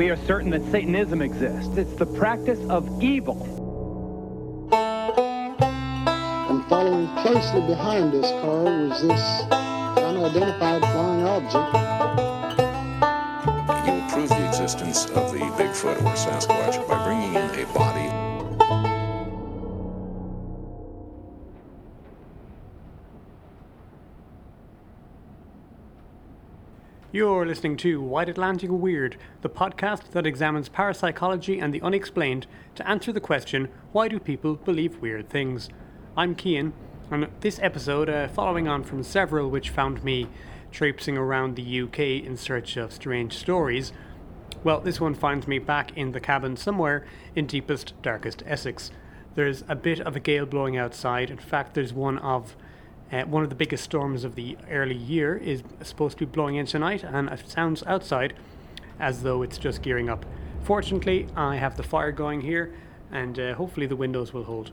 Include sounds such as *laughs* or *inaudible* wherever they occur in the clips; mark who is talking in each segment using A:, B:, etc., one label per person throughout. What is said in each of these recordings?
A: we are certain that Satanism exists. It's the practice of evil.
B: And following closely behind this car was this unidentified flying object.
C: You will prove the existence of the Bigfoot or Sasquatch by bringing in a body.
D: You're listening to White Atlantic Weird, the podcast that examines parapsychology and the unexplained to answer the question why do people believe weird things? I'm Kian, and this episode, uh, following on from several which found me traipsing around the UK in search of strange stories, well, this one finds me back in the cabin somewhere in deepest, darkest Essex. There's a bit of a gale blowing outside. In fact, there's one of uh, one of the biggest storms of the early year is supposed to be blowing in tonight, and it sounds outside as though it's just gearing up. Fortunately, I have the fire going here, and uh, hopefully the windows will hold.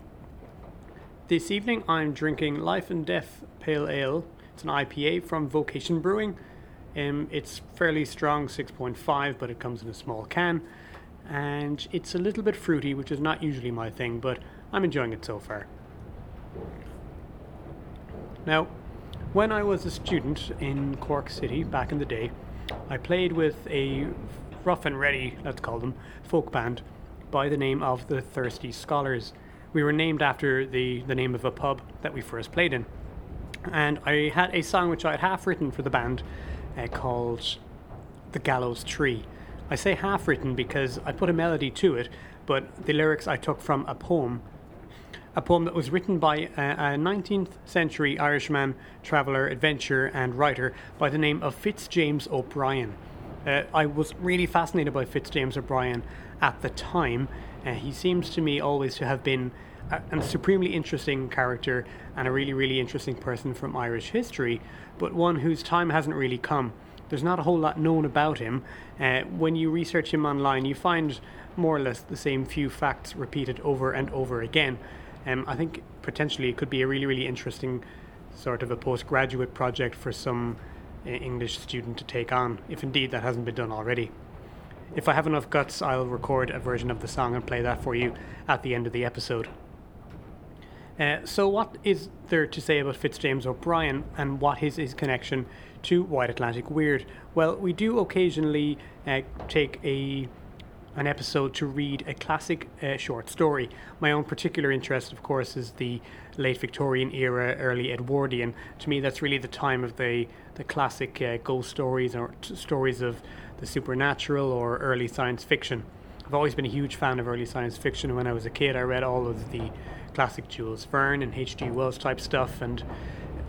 D: This evening, I'm drinking Life and Death Pale Ale. It's an IPA from Vocation Brewing. Um, it's fairly strong, 6.5, but it comes in a small can, and it's a little bit fruity, which is not usually my thing, but I'm enjoying it so far. Now, when I was a student in Cork City back in the day, I played with a rough and ready, let's call them, folk band by the name of the Thirsty Scholars. We were named after the, the name of a pub that we first played in. And I had a song which I had half written for the band uh, called The Gallows Tree. I say half written because I put a melody to it, but the lyrics I took from a poem a poem that was written by a, a 19th century Irishman, traveller, adventurer, and writer by the name of Fitzjames O'Brien. Uh, I was really fascinated by Fitzjames O'Brien at the time. Uh, he seems to me always to have been a, a, supremely interesting character and a really, really interesting person from Irish history, but one whose time hasn't really come. There's not a whole lot known about him. Uh, when you research him online, you find more or less the same few facts repeated over and over again. Um, I think potentially it could be a really, really interesting sort of a postgraduate project for some uh, English student to take on, if indeed that hasn't been done already. If I have enough guts, I'll record a version of the song and play that for you at the end of the episode. Uh, so, what is there to say about Fitzjames O'Brien and what is his connection to White Atlantic Weird? Well, we do occasionally uh, take a an episode to read a classic uh, short story. My own particular interest, of course, is the late Victorian era, early Edwardian. To me, that's really the time of the the classic uh, ghost stories or t- stories of the supernatural or early science fiction. I've always been a huge fan of early science fiction. When I was a kid, I read all of the classic Jules Verne and H.G. Wells type stuff, and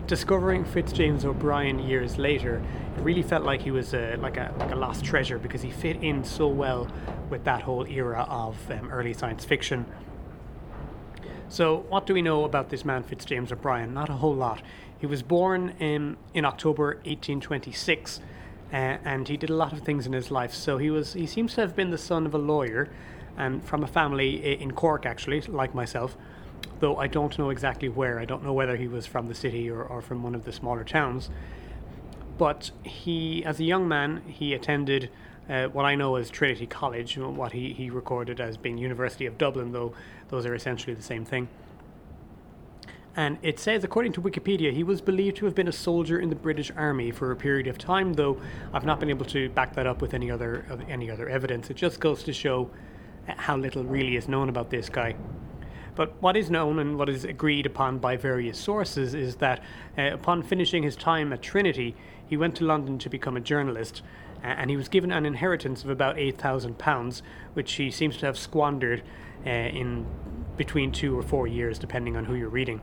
D: discovering Fitzjames O'Brien years later, it really felt like he was a, like a like a lost treasure because he fit in so well with that whole era of um, early science fiction. So, what do we know about this man, Fitzjames O'Brien? Not a whole lot. He was born in, in October 1826, uh, and he did a lot of things in his life. So he was he seems to have been the son of a lawyer, and from a family in Cork, actually, like myself though I don't know exactly where. I don't know whether he was from the city or, or from one of the smaller towns. But he, as a young man, he attended uh, what I know as Trinity College, what he, he recorded as being University of Dublin, though those are essentially the same thing. And it says, according to Wikipedia, he was believed to have been a soldier in the British Army for a period of time, though I've not been able to back that up with any other any other evidence. It just goes to show uh, how little really is known about this guy. But what is known and what is agreed upon by various sources is that uh, upon finishing his time at Trinity, he went to London to become a journalist. Uh, and he was given an inheritance of about £8,000, which he seems to have squandered uh, in between two or four years, depending on who you're reading.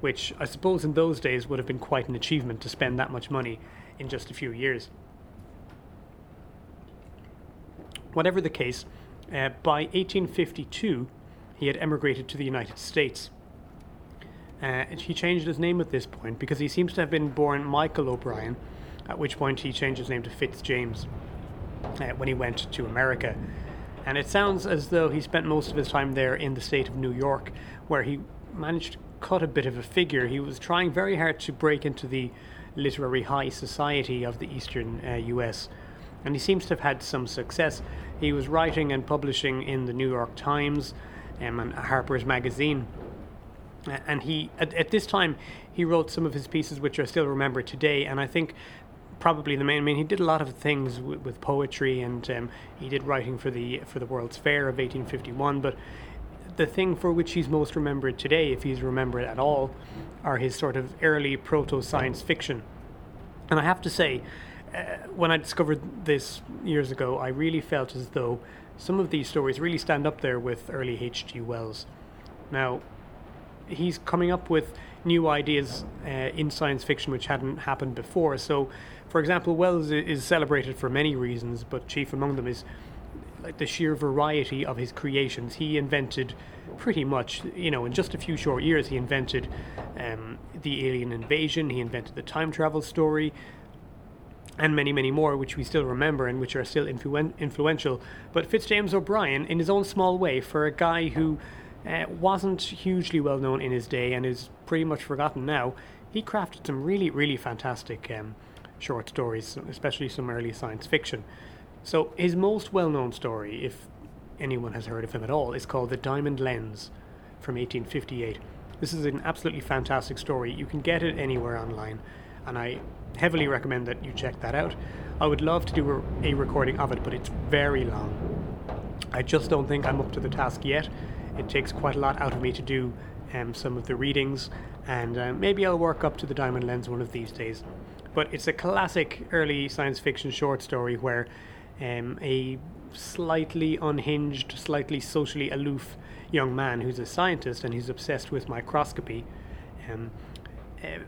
D: Which I suppose in those days would have been quite an achievement to spend that much money in just a few years. Whatever the case, uh, by 1852, he had emigrated to the United States. Uh, he changed his name at this point because he seems to have been born Michael O'Brien, at which point he changed his name to Fitzjames uh, when he went to America. And it sounds as though he spent most of his time there in the state of New York, where he managed to cut a bit of a figure. He was trying very hard to break into the literary high society of the eastern uh, US. and he seems to have had some success. He was writing and publishing in the New York Times um, and Harper's Magazine. And he, at, at this time, he wrote some of his pieces which are still remembered today. And I think probably the main. I mean, he did a lot of things with, with poetry, and um, he did writing for the for the World's Fair of 1851. But the thing for which he's most remembered today, if he's remembered at all, are his sort of early proto science fiction. And I have to say, uh, when I discovered this years ago, I really felt as though some of these stories really stand up there with early H.G. Wells. Now, he's coming up with new ideas uh, in science fiction which hadn't happened before. So, for example, Wells is celebrated for many reasons, but chief among them is like the sheer variety of his creations. He invented pretty much, you know, in just a few short years, he invented um, the alien invasion, he invented the time travel story, and many, many more, which we still remember and which are still influ- influential. But Fitzjames O'Brien, in his own small way, for a guy who uh, wasn't hugely well known in his day and is pretty much forgotten now, he crafted some really, really fantastic um, short stories, especially some early science fiction. So his most well-known story, if anyone has heard of him at all, is called The Diamond Lens from 1858. This is an absolutely fantastic story. You can get it anywhere online, and I heavily recommend that you check that out. I would love to do a, recording of it, but it's very long. I just don't think I'm up to the task yet. It takes quite a lot out of me to do um, some of the readings, and uh, maybe I'll work up to the Diamond Lens one of these days. But it's a classic early science fiction short story where um, a slightly unhinged, slightly socially aloof young man who's a scientist and he's obsessed with microscopy um, uh,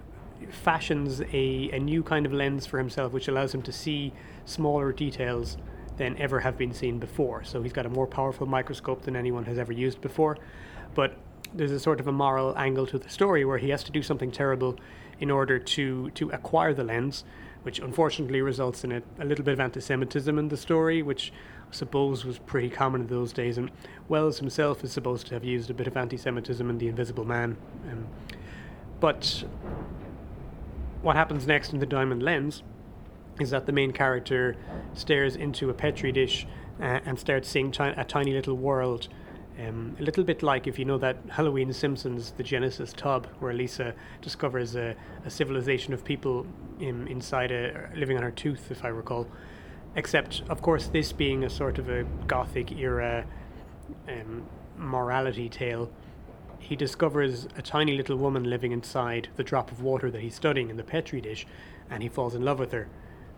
D: fashions a, a new kind of lens for himself which allows him to see smaller details than ever have been seen before. So he's got a more powerful microscope than anyone has ever used before. But there's a sort of a moral angle to the story where he has to do something terrible in order to, to acquire the lens which unfortunately results in a, a little bit of anti Semitism in the story, which I suppose was pretty common in those days. And Wells himself is supposed to have used a bit of anti Semitism in The Invisible Man. Um, but what happens next in The Diamond Lens is that the main character stares into a petri dish uh, and starts seeing ti- a tiny little world um, a little bit like if you know that Halloween Simpsons, the Genesis tub, where Lisa discovers a, a civilization of people in, inside a living on her tooth, if I recall. Except, of course, this being a sort of a Gothic era um, morality tale, he discovers a tiny little woman living inside the drop of water that he's studying in the petri dish, and he falls in love with her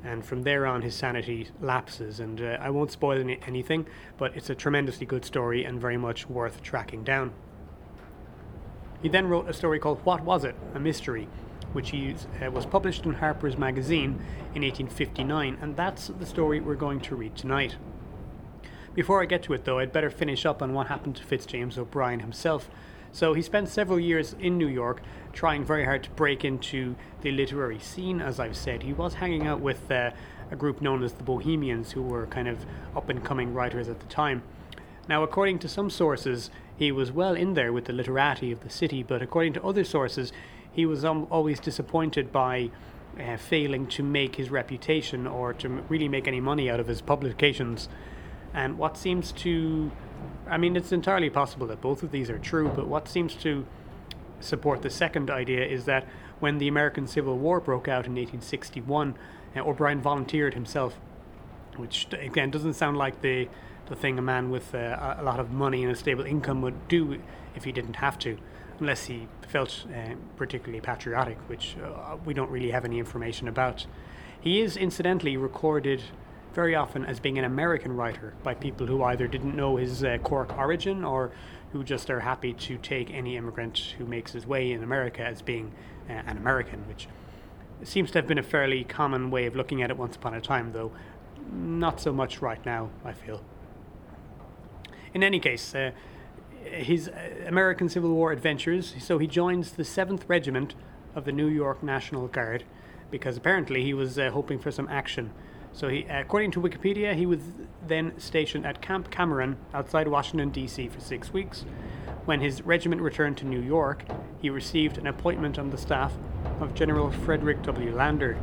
D: and from there on his sanity lapses. And uh, I won't spoil any- anything, but it's a tremendously good story and very much worth tracking down. He then wrote a story called What Was It? A Mystery, which he, uh, was published in Harper's Magazine in 1859, and that's the story we're going to read tonight. Before I get to it, though, I'd better finish up on what happened to Fitzjames O'Brien himself. So he spent several years in New York trying very hard to break into the literary scene, as I've said. He was hanging out with uh, a group known as the Bohemians, who were kind of up and coming writers at the time. Now, according to some sources, he was well in there with the literati of the city, but according to other sources, he was um, always disappointed by uh, failing to make his reputation or to really make any money out of his publications. And what seems to I mean, it's entirely possible that both of these are true, but what seems to support the second idea is that when the American Civil War broke out in 1861, uh, O'Brien volunteered himself, which again doesn't sound like the the thing a man with uh, a lot of money and a stable income would do if he didn't have to, unless he felt uh, particularly patriotic, which uh, we don't really have any information about. He is incidentally recorded very often as being an American writer by people who either didn't know his uh, Cork origin or who just are happy to take any immigrant who makes his way in America as being uh, an American, which seems to have been a fairly common way of looking at it once upon a time, though not so much right now, I feel. In any case, uh, his uh, American Civil War adventures, so he joins the 7th Regiment of the New York National Guard because apparently he was uh, hoping for some action so, he, according to Wikipedia, he was then stationed at Camp Cameron outside Washington, D.C. for six weeks. When his regiment returned to New York, he received an appointment on the staff of General Frederick W. Lander,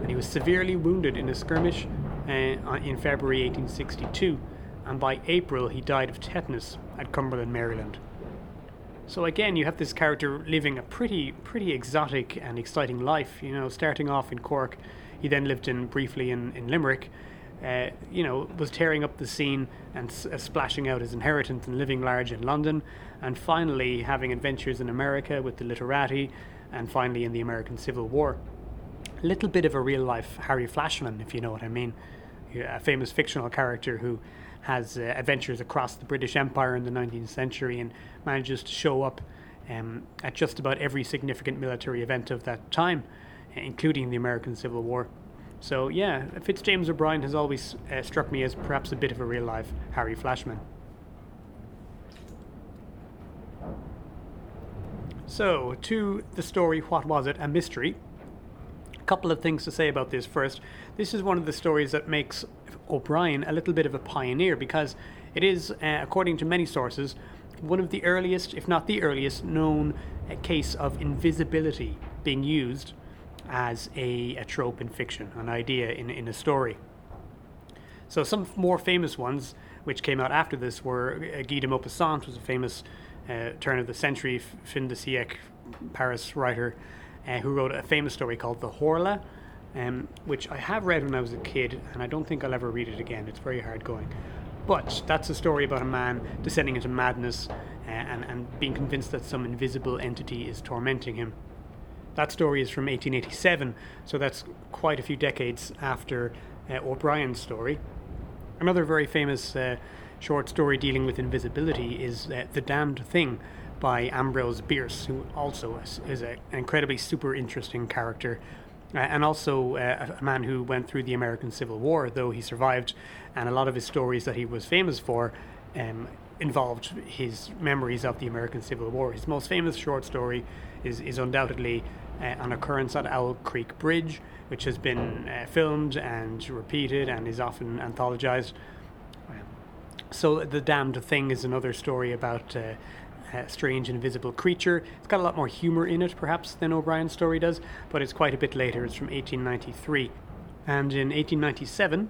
D: and he was severely wounded in a skirmish uh, in February 1862, and by April he died of tetanus at Cumberland, Maryland. So again, you have this character living a pretty, pretty exotic and exciting life. You know, starting off in Cork, he then lived in briefly in, in Limerick. Uh, you know, was tearing up the scene and s- uh, splashing out his inheritance and living large in London, and finally having adventures in America with the literati, and finally in the American Civil War. A little bit of a real life Harry Flashman, if you know what I mean. A famous fictional character who has uh, adventures across the British Empire in the 19th century and manages to show up um, at just about every significant military event of that time, including the American Civil War. So, yeah, Fitzjames O'Brien has always uh, struck me as perhaps a bit of a real life Harry Flashman. So, to the story What Was It? A Mystery. A couple of things to say about this first. This is one of the stories that makes O'Brien a little bit of a pioneer because it is, uh, according to many sources, one of the earliest, if not the earliest, known uh, case of invisibility being used as a, a trope in fiction, an idea in, in a story. So some more famous ones, which came out after this, were uh, Guy de Maupassant was a famous uh, turn of the century fin de siècle Paris writer uh, who wrote a famous story called The Horla, um, which I have read when I was a kid, and I don't think I'll ever read it again. It's very hard going. But that's a story about a man descending into madness uh, and, and being convinced that some invisible entity is tormenting him. That story is from 1887, so that's quite a few decades after uh, O'Brien's story. Another very famous uh, short story dealing with invisibility is uh, The Damned Thing by Ambrose Bierce, who also is, is a, an incredibly super interesting character uh, and also uh, a man who went through the American Civil War, though he survived, and a lot of his stories that he was famous for um, involved his memories of the American Civil War. His most famous short story is, is undoubtedly an occurrence at Owl Creek Bridge, which has been uh, filmed and repeated and is often anthologized. So, The Damned Thing is another story about uh, uh, strange invisible creature. It's got a lot more humour in it, perhaps, than O'Brien's story does, but it's quite a bit later. It's from 1893. And in 1897,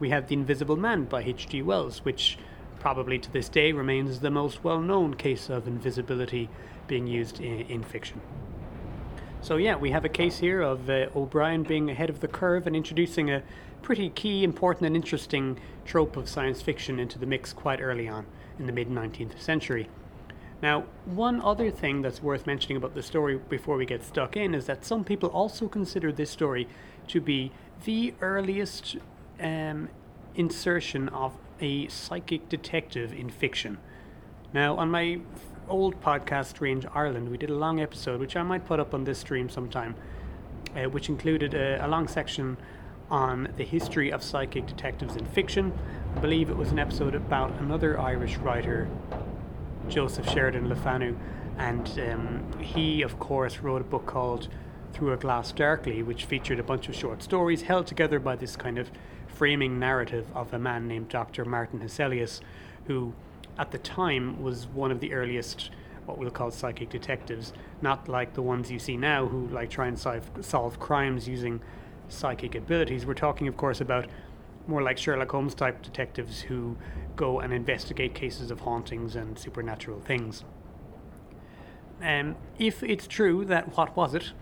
D: we have The Invisible Man by H.G. Wells, which probably to this day remains the most well known case of invisibility being used in, in, fiction. So, yeah, we have a case here of uh, O'Brien being ahead of the curve and introducing a pretty key, important, and interesting trope of science fiction into the mix quite early on in the mid 19th century. Now, one other thing that's worth mentioning about the story before we get stuck in is that some people also consider this story to be the earliest um, insertion of a psychic detective in fiction. Now, on my old podcast, Strange Ireland, we did a long episode, which I might put up on this stream sometime, uh, which included a, a long section on the history of psychic detectives in fiction. I believe it was an episode about another Irish writer Joseph Sheridan Le Fanu, and um, he, of course, wrote a book called Through a Glass Darkly, which featured a bunch of short stories held together by this kind of framing narrative of a man named Dr. Martin Hesselius, who at the time was one of the earliest what we'll call psychic detectives, not like the ones you see now who like try and solve, solve crimes using psychic abilities. We're talking, of course, about more like Sherlock Holmes type detectives who go and investigate cases of hauntings and supernatural things. Um, if it's true that what was it,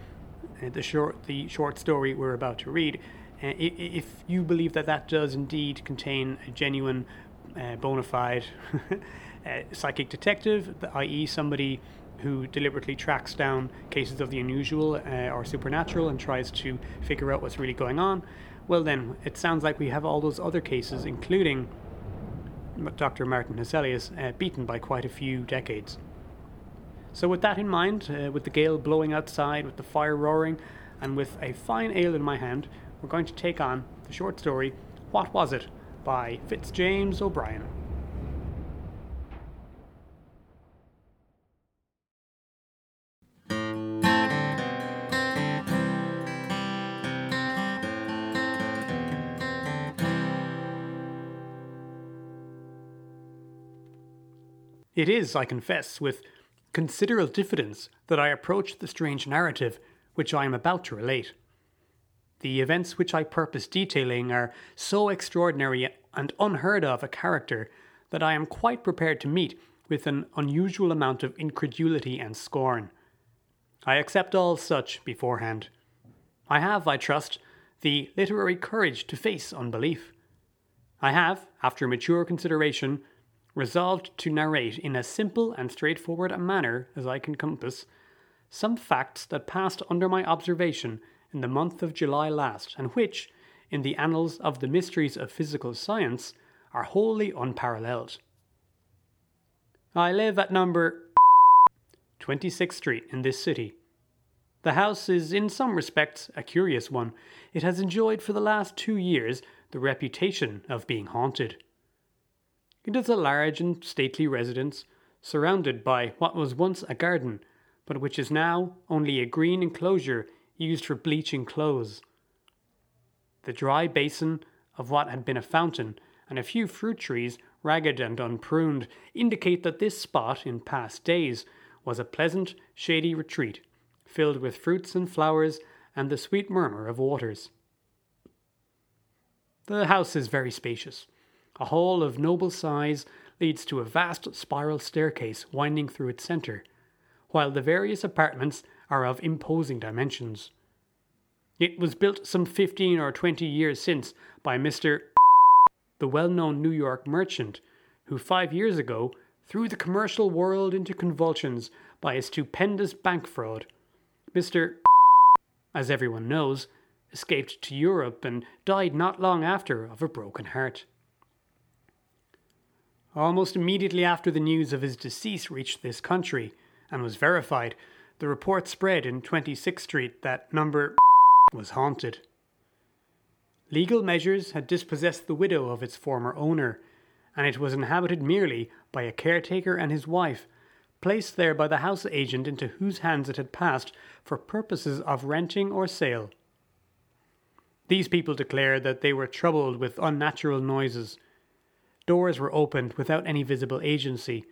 D: uh, the short the short story we're about to read, uh, if you believe that that does indeed contain a genuine, uh, bona fide *laughs* uh, psychic detective, i.e., somebody who deliberately tracks down cases of the unusual uh, or supernatural and tries to figure out what's really going on, well, then, it sounds like we have all those other cases, including Dr. Martin Hesselius, uh, beaten by quite a few decades. So, with that in mind, uh, with the gale blowing outside, with the fire roaring, and with a fine ale in my hand, we're going to take on the short story, What Was It? By Fitzjames O'Brien. It is, I confess, with considerable diffidence that I approach the strange narrative which I am about to relate. The events which I purpose detailing are so extraordinary and unheard of a character that I am quite prepared to meet with an unusual amount of incredulity and scorn. I accept all such beforehand. I have, I trust, the literary courage to face unbelief. I have, after mature consideration, resolved to narrate in as simple and straightforward a manner as I can compass some facts that passed under my observation in the month of July last, and which, in the annals of the mysteries of physical science, are wholly unparalleled. I live at number 26th Street in this city. The house is, in some respects, a curious one. It has enjoyed for the last two years the reputation of being haunted. It is a large and stately residence, surrounded by what was once a garden, but which is now only a green enclosure used for bleaching clothes. The dry basin of what had been a fountain and a few fruit trees, ragged and unpruned, indicate that this spot, in past days, was a pleasant, shady retreat, filled with fruits and flowers and the sweet murmur of waters. The house is very spacious. A hall of noble size leads to a vast spiral staircase winding through its centre, while the various apartments are of imposing dimensions. It was built some fifteen or twenty years since by Mr. *laughs* the well known New York merchant, who five years ago threw the commercial world into convulsions by a stupendous bank fraud. Mr. *laughs* as everyone knows, escaped to Europe and died not long after of a broken heart. Almost immediately after the news of his decease reached this country and was verified, the report spread in 26th Street that number was haunted. Legal measures had dispossessed the widow of its former owner, and it was inhabited merely by a caretaker and his wife, placed there by the house agent into whose hands it had passed for purposes of renting or sale. These people declared that they were troubled with unnatural noises. Doors were opened without any visible agency.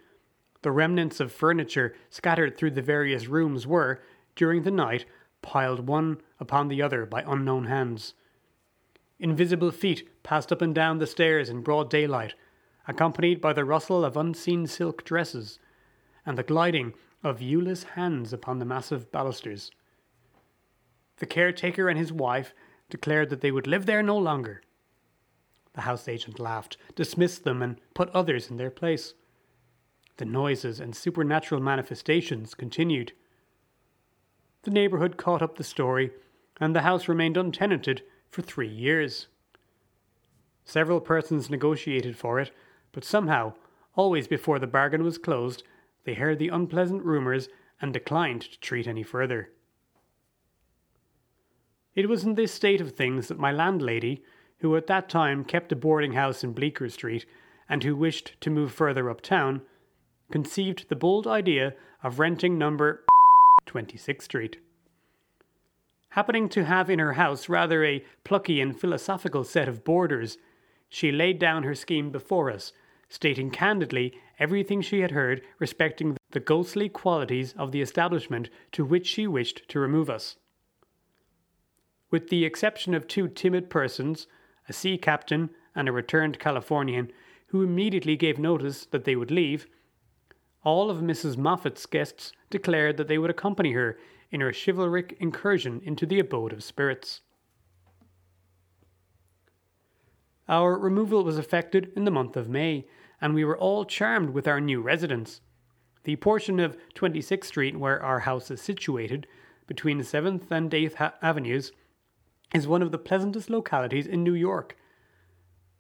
D: The remnants of furniture scattered through the various rooms were, during the night, piled one upon the other by unknown hands. Invisible feet passed up and down the stairs in broad daylight, accompanied by the rustle of unseen silk dresses and the gliding of viewless hands upon the massive balusters. The caretaker and his wife declared that they would live there no longer. The house agent laughed, dismissed them, and put others in their place. The noises and supernatural manifestations continued. The neighbourhood caught up the story, and the house remained untenanted for three years. Several persons negotiated for it, but somehow, always before the bargain was closed, they heard the unpleasant rumours and declined to treat any further. It was in this state of things that my landlady, who at that time kept a boarding house in Bleecker Street, and who wished to move further uptown, conceived the bold idea of renting number 26th Street. Happening to have in her house rather a plucky and philosophical set of boarders, she laid down her scheme before us, stating candidly everything she had heard respecting the ghostly qualities of the establishment to which she wished to remove us. With the exception of two timid persons, a sea captain and a returned Californian, who immediately gave notice that they would leave, all of Mrs. Moffat's guests declared that they would accompany her in her chivalric incursion into the abode of spirits. Our removal was effected in the month of May, and we were all charmed with our new residence. The portion of 26th Street where our house is situated, between 7th and 8th Avenues, is one of the pleasantest localities in New York.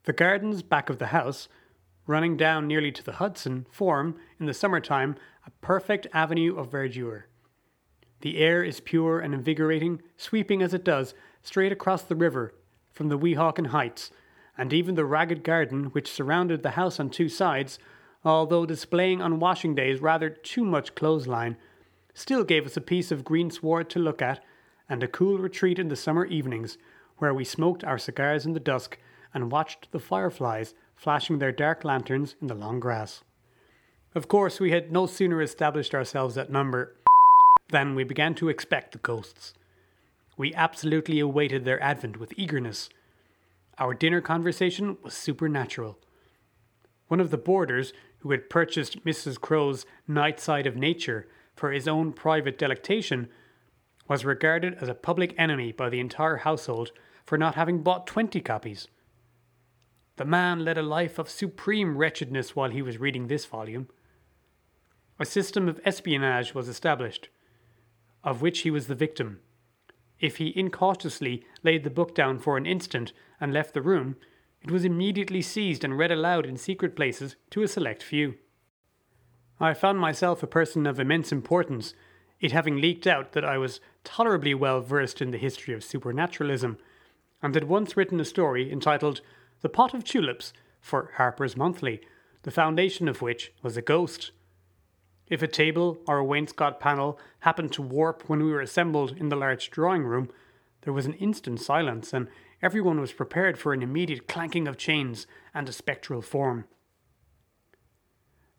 D: The gardens back of the house, running down nearly to the Hudson, form, in the summer time, a perfect avenue of verdure. The air is pure and invigorating, sweeping as it does straight across the river from the Weehawken Heights, and even the ragged garden which surrounded the house on two sides, although displaying on washing days rather too much clothesline, still gave us a piece of green sward to look at and a cool retreat in the summer evenings, where we smoked our cigars in the dusk and watched the fireflies flashing their dark lanterns in the long grass. Of course, we had no sooner established ourselves at number than we began to expect the ghosts. We absolutely awaited their advent with eagerness. Our dinner conversation was supernatural. One of the boarders, who had purchased Mrs. Crowe's Night Side of Nature for his own private delectation, was regarded as a public enemy by the entire household for not having bought twenty copies. The man led a life of supreme wretchedness while he was reading this volume. A system of espionage was established, of which he was the victim. If he incautiously laid the book down for an instant and left the room, it was immediately seized and read aloud in secret places to a select few. I found myself a person of immense importance, it having leaked out that I was tolerably well versed in the history of supernaturalism, and had once written a story entitled The Pot of Tulips for Harper's Monthly, the foundation of which was a ghost. If a table or a wainscot panel happened to warp when we were assembled in the large drawing room, there was an instant silence, and everyone was prepared for an immediate clanking of chains and a spectral form.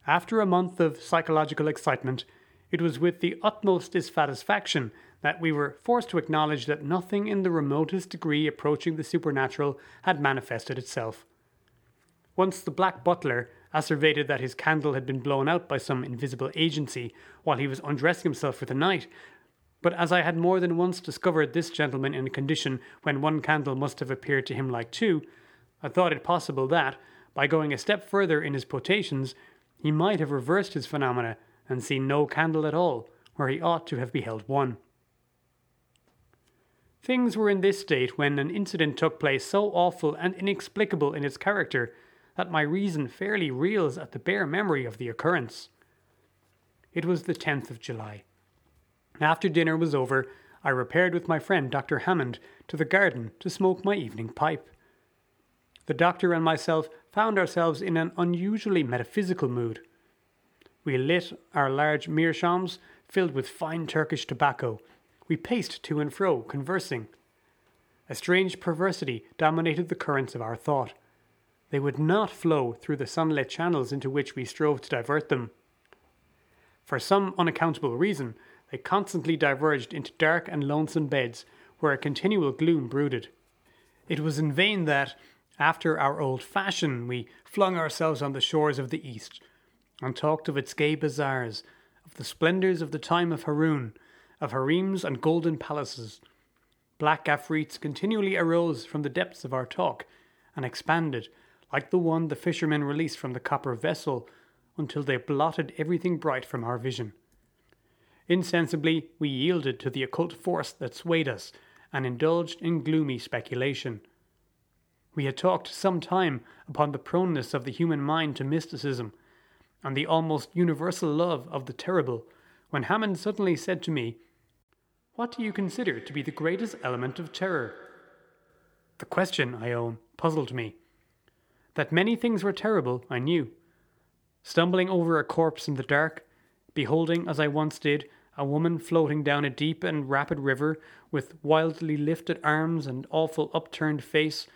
D: After a month of psychological excitement, it was with the utmost dissatisfaction that we were forced to acknowledge that nothing in the remotest degree approaching the supernatural had manifested itself. Once the black butler asseverated that his candle had been blown out by some invisible agency while he was undressing himself for the night. But as I had more than once discovered this gentleman in a condition when one candle must have appeared to him like two, I thought it possible that, by going a step further in his potations, he might have reversed his phenomena and seen no candle at all, where he ought to have beheld one. Things were in this state when an incident took place so awful and inexplicable in its character that my reason fairly reels at the bare memory of the occurrence. It was the 10th of July. After dinner was over, I repaired with my friend Dr. Hammond to the garden to smoke my evening pipe. The doctor and myself found ourselves in an unusually metaphysical mood. We lit our large meerschaums filled with fine Turkish tobacco. We paced to and fro, conversing. A strange perversity dominated the currents of our thought. They would not flow through the sunlit channels into which we strove to divert them. For some unaccountable reason, they constantly diverged into dark and lonesome beds where a continual gloom brooded. It was in vain that, after our old fashion, we flung ourselves on the shores of the East and talked of its gay bazaars, of the splendours of the time of Haroun, of harems and golden palaces. Black afrits continually arose from the depths of our talk and expanded like the one the fishermen released from the copper vessel, until they blotted everything bright from our vision. Insensibly, we yielded to the occult force that swayed us, and indulged in gloomy speculation. We had talked some time upon the proneness of the human mind to mysticism, and the almost universal love of the terrible, when Hammond suddenly said to me, What do you consider to be the greatest element of terror? The question, I own, puzzled me. That many things were terrible, I knew. Stumbling over a corpse in the dark, beholding, as I once did, a woman floating down a deep and rapid river with wildly lifted arms and awful upturned face,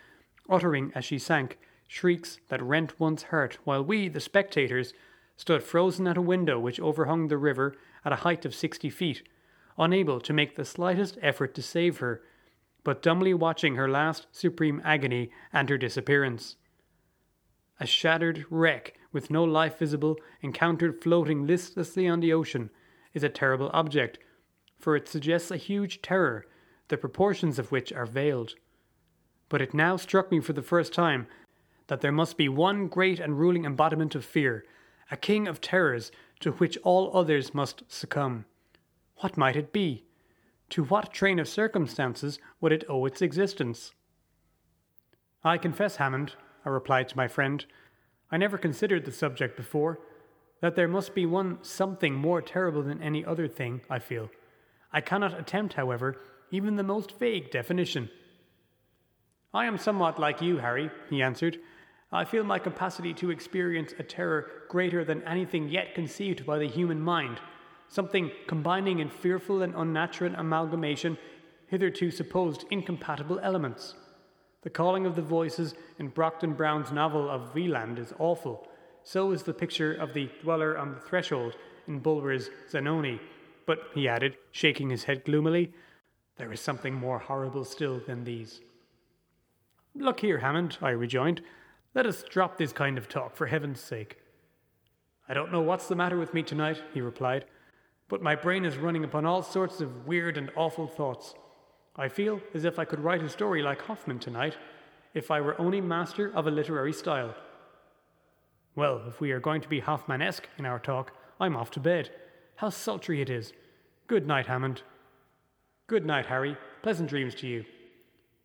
D: uttering as she sank shrieks that rent one's heart, while we, the spectators, stood frozen at a window which overhung the river at a height of sixty feet, unable to make the slightest effort to save her, but dumbly watching her last supreme agony and her disappearance. A shattered wreck with no life visible, encountered floating listlessly on the ocean, is a terrible object, for it suggests a huge terror, the proportions of which are veiled. But it now struck me for the first time that there must be one great and ruling embodiment of fear, a king of terrors to which all others must succumb. What might it be? To what train of circumstances would it owe its existence? I confess, Hammond, I replied to my friend. I never considered the subject before. That there must be one something more terrible than any other thing, I feel. I cannot attempt, however, even the most vague definition. I am somewhat like you, Harry, he answered. I feel my capacity to experience a terror greater than anything yet conceived by the human mind, something combining in fearful and unnatural amalgamation hitherto supposed incompatible elements. The calling of the voices in Brockden Brown's novel of Wieland is awful. So is the picture of the dweller on the threshold in Bulwer's Zanoni. But, he added, shaking his head gloomily, There is something more horrible still than these. Look here, Hammond, I rejoined. Let us drop this kind of talk, for heaven's sake. I don't know what's the matter with me tonight, he replied, but my brain is running upon all sorts of weird and awful thoughts. I feel as if I could write a story like Hoffman tonight, if I were only master of a literary style. Well, if we are going to be Hoffmanesque in our talk, I'm off to bed. How sultry it is. Good night, Hammond. Good night, Harry. Pleasant dreams to you.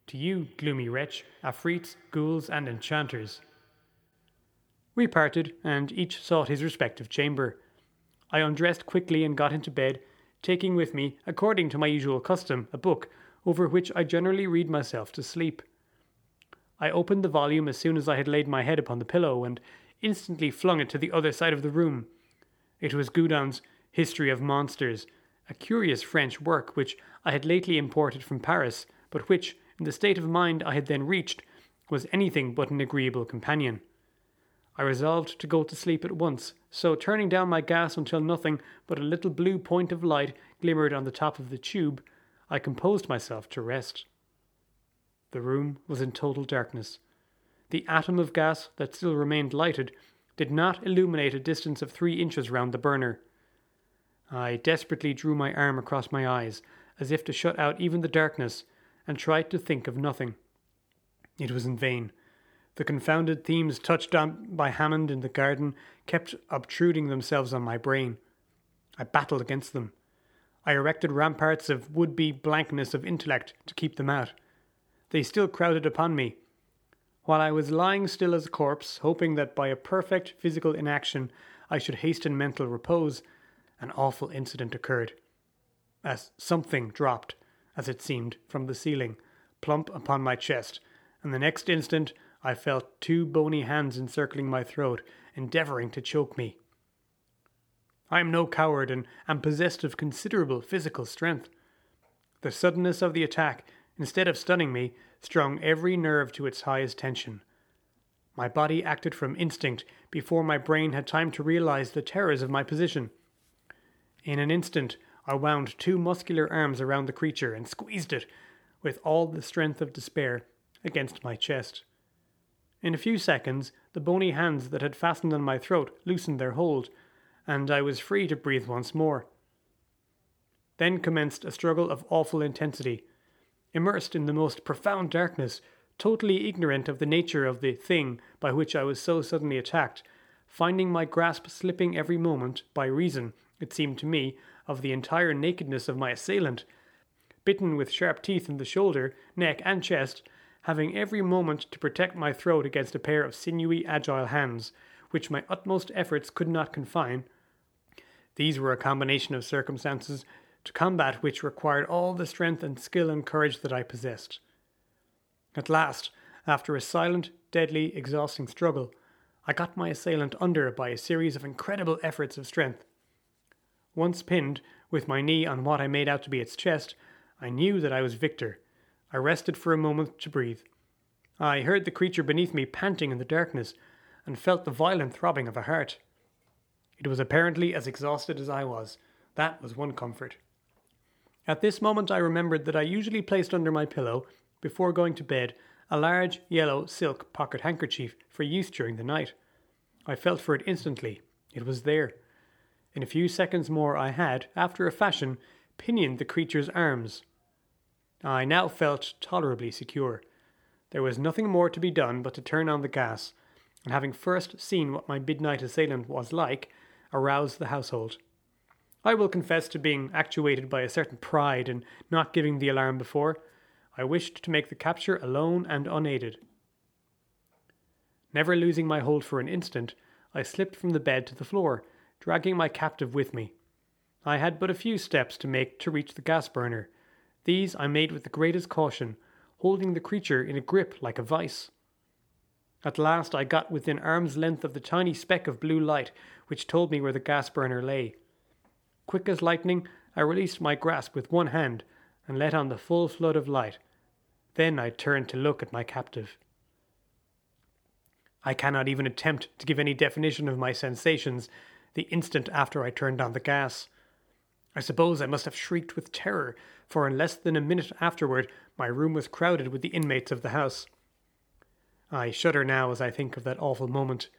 D: To you, gloomy wretch, afrits, ghouls, and enchanters. We parted, and each sought his respective chamber. I undressed quickly and got into bed, taking with me, according to my usual custom, a book over which I generally read myself to sleep. I opened the volume as soon as I had laid my head upon the pillow, and instantly flung it to the other side of the room. It was Goudon's History of Monsters, a curious French work which I had lately imported from Paris, but which, in the state of mind I had then reached, was anything but an agreeable companion. I resolved to go to sleep at once, so turning down my gas until nothing but a little blue point of light glimmered on the top of the tube, I composed myself to rest. The room was in total darkness. The atom of gas that still remained lighted did not illuminate a distance of three inches round the burner. I desperately drew my arm across my eyes, as if to shut out even the darkness, and tried to think of nothing. It was in vain. The confounded themes touched on by Hammond in the garden kept obtruding themselves on my brain. I battled against them. I erected ramparts of would be blankness of intellect to keep them out. They still crowded upon me, while I was lying still as a corpse, hoping that by a perfect physical inaction I should hasten mental repose, an awful incident occurred. As something dropped, as it seemed, from the ceiling, plump upon my chest, and the next instant I felt two bony hands encircling my throat, endeavouring to choke me. I am no coward and am possessed of considerable physical strength. The suddenness of the attack, instead of stunning me, strung every nerve to its highest tension. My body acted from instinct before my brain had time to realize the terrors of my position. In an instant, I wound two muscular arms around the creature and squeezed it, with all the strength of despair, against my chest. In a few seconds, the bony hands that had fastened on my throat loosened their hold, and I was free to breathe once more. Then commenced a struggle of awful intensity, immersed in the most profound darkness, totally ignorant of the nature of the thing by which I was so suddenly attacked, finding my grasp slipping every moment by reason, it seemed to me, of the entire nakedness of my assailant, bitten with sharp teeth in the shoulder, neck, and chest, having every moment to protect my throat against a pair of sinewy, agile hands, which my utmost efforts could not confine. These were a combination of circumstances to combat which required all the strength and skill and courage that I possessed. At last, after a silent, deadly, exhausting struggle, I got my assailant under by a series of incredible efforts of strength. Once pinned, with my knee on what I made out to be its chest, I knew that I was victor. I rested for a moment to breathe. I heard the creature beneath me panting in the darkness, and felt the violent throbbing of a heart. It was apparently as exhausted as I was. That was one comfort. At this moment I remembered that I usually placed under my pillow, before going to bed, a large yellow silk pocket handkerchief for use during the night. I felt for it instantly. It was there. In a few seconds more I had, after a fashion, pinioned the creature's arms. I now felt tolerably secure. There was nothing more to be done but to turn on the gas, and having first seen what my midnight assailant was like, arouse the household. I will confess to being actuated by a certain pride in not giving the alarm before. I wished to make the capture alone and unaided. Never losing my hold for an instant, I slipped from the bed to the floor, dragging my captive with me. I had but a few steps to make to reach the gas burner. These I made with the greatest caution, holding the creature in a grip like a vice. At last I got within arm's length of the tiny speck of blue light which told me where the gas burner lay. Quick as lightning, I released my grasp with one hand and let on the full flood of light. Then I turned to look at my captive. I cannot even attempt to give any definition of my sensations the instant after I turned on the gas. I suppose I must have shrieked with terror, for in less than a minute afterward my room was crowded with the inmates of the house. I shudder now as I think of that awful moment.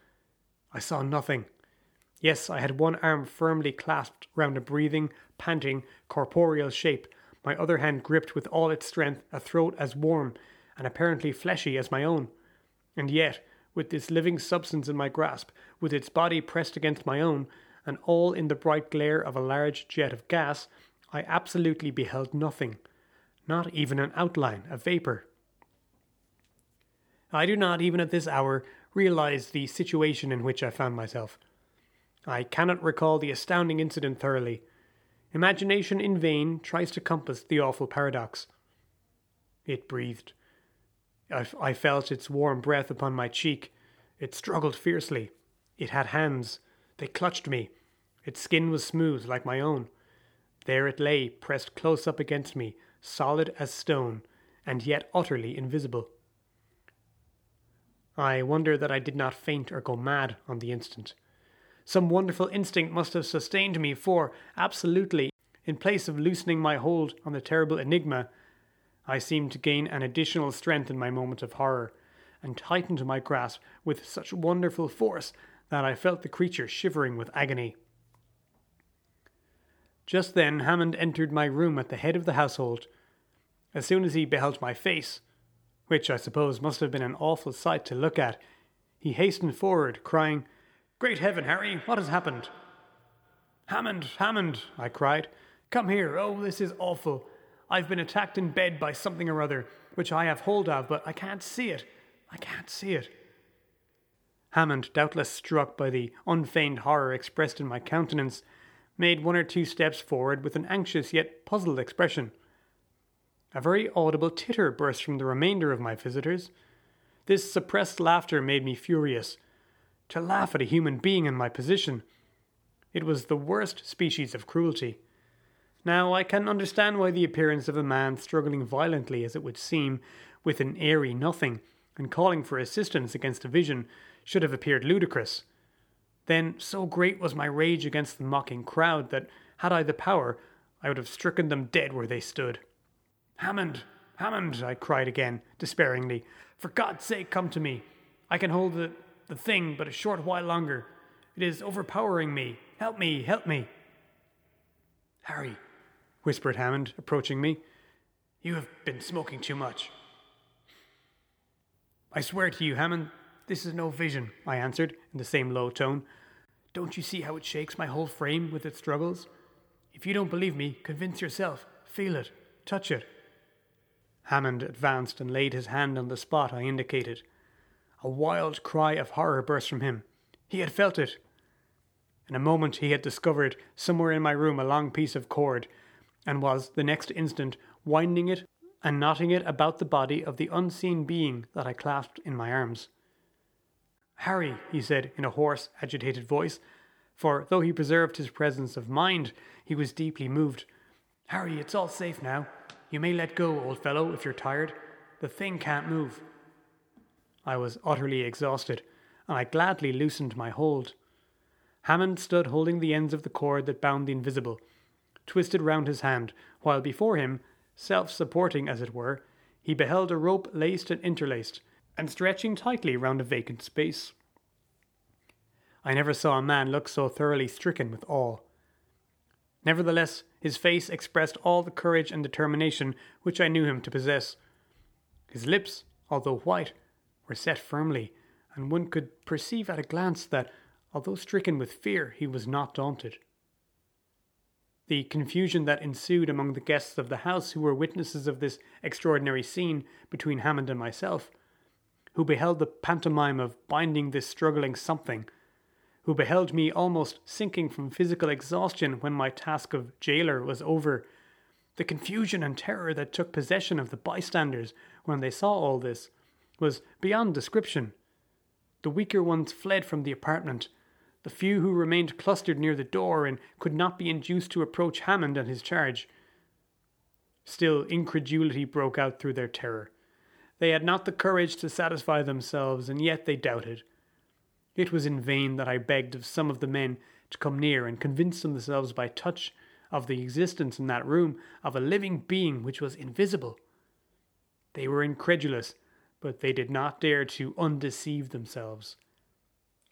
D: I saw nothing. Yes, I had one arm firmly clasped round a breathing, panting, corporeal shape, my other hand gripped with all its strength a throat as warm and apparently fleshy as my own. And yet, with this living substance in my grasp, with its body pressed against my own, and all in the bright glare of a large jet of gas, I absolutely beheld nothing, not even an outline, a vapour. I do not, even at this hour, realize the situation in which I found myself. I cannot recall the astounding incident thoroughly. Imagination in vain tries to compass the awful paradox. It breathed. I, I felt its warm breath upon my cheek. It struggled fiercely. It had hands. They clutched me. Its skin was smooth like my own. There it lay, pressed close up against me, solid as stone, and yet utterly invisible. I wonder that I did not faint or go mad on the instant. Some wonderful instinct must have sustained me, for, absolutely, in place of loosening my hold on the terrible enigma, I seemed to gain an additional strength in my moment of horror, and tightened my grasp with such wonderful force that I felt the creature shivering with agony. Just then Hammond entered my room at the head of the household. As soon as he beheld my face, which I suppose must have been an awful sight to look at, he hastened forward, crying, Great heaven, Harry, what has happened? Hammond, Hammond, I cried, come here. Oh, this is awful. I've been attacked in bed by something or other, which I have hold of, but I can't see it. I can't see it. Hammond, doubtless struck by the unfeigned horror expressed in my countenance, made one or two steps forward with an anxious yet puzzled expression. A very audible titter burst from the remainder of my visitors. This suppressed laughter made me furious. To laugh at a human being in my position. It was the worst species of cruelty. Now, I can understand why the appearance of a man struggling violently, as it would seem, with an airy nothing, and calling for assistance against a vision, should have appeared ludicrous. Then, so great was my rage against the mocking crowd that, had I the power, I would have stricken them dead where they stood. Hammond, Hammond, I cried again, despairingly, for God's sake, come to me. I can hold the, the thing but a short while longer. It is overpowering me. Help me, help me. Harry, whispered Hammond, approaching me, you have been smoking too much. I swear to you, Hammond, this is no vision, I answered in the same low tone. Don't you see how it shakes my whole frame with its struggles? If you don't believe me, convince yourself. Feel it. Touch it. Hammond advanced and laid his hand on the spot I indicated. A wild cry of horror burst from him. He had felt it. In a moment he had discovered somewhere in my room a long piece of cord, and was the next instant winding it and knotting it about the body of the unseen being that I clasped in my arms. Harry, he said in a hoarse, agitated voice, for though he preserved his presence of mind, he was deeply moved. Harry, it's all safe now. You may let go, old fellow, if you're tired. The thing can't move. I was utterly exhausted, and I gladly loosened my hold. Hammond stood holding the ends of the cord that bound the invisible, twisted round his hand, while before him, self supporting as it were, he beheld a rope laced and interlaced, and stretching tightly round a vacant space. I never saw a man look so thoroughly stricken with awe. Nevertheless, his face expressed all the courage and determination which I knew him to possess. His lips, although white, were set firmly, and one could perceive at a glance that, although stricken with fear, he was not daunted. The confusion that ensued among the guests of the house who were witnesses of this extraordinary scene between Hammond and myself who beheld the pantomime of binding this struggling something, who beheld me almost sinking from physical exhaustion when my task of jailer was over, the confusion and terror that took possession of the bystanders when they saw all this was beyond description. The weaker ones fled from the apartment. The few who remained clustered near the door and could not be induced to approach Hammond and his charge. Still, incredulity broke out through their terror. They had not the courage to satisfy themselves, and yet they doubted. It was in vain that I begged of some of the men to come near and convince themselves by touch of the existence in that room of a living being which was invisible. They were incredulous, but they did not dare to undeceive themselves.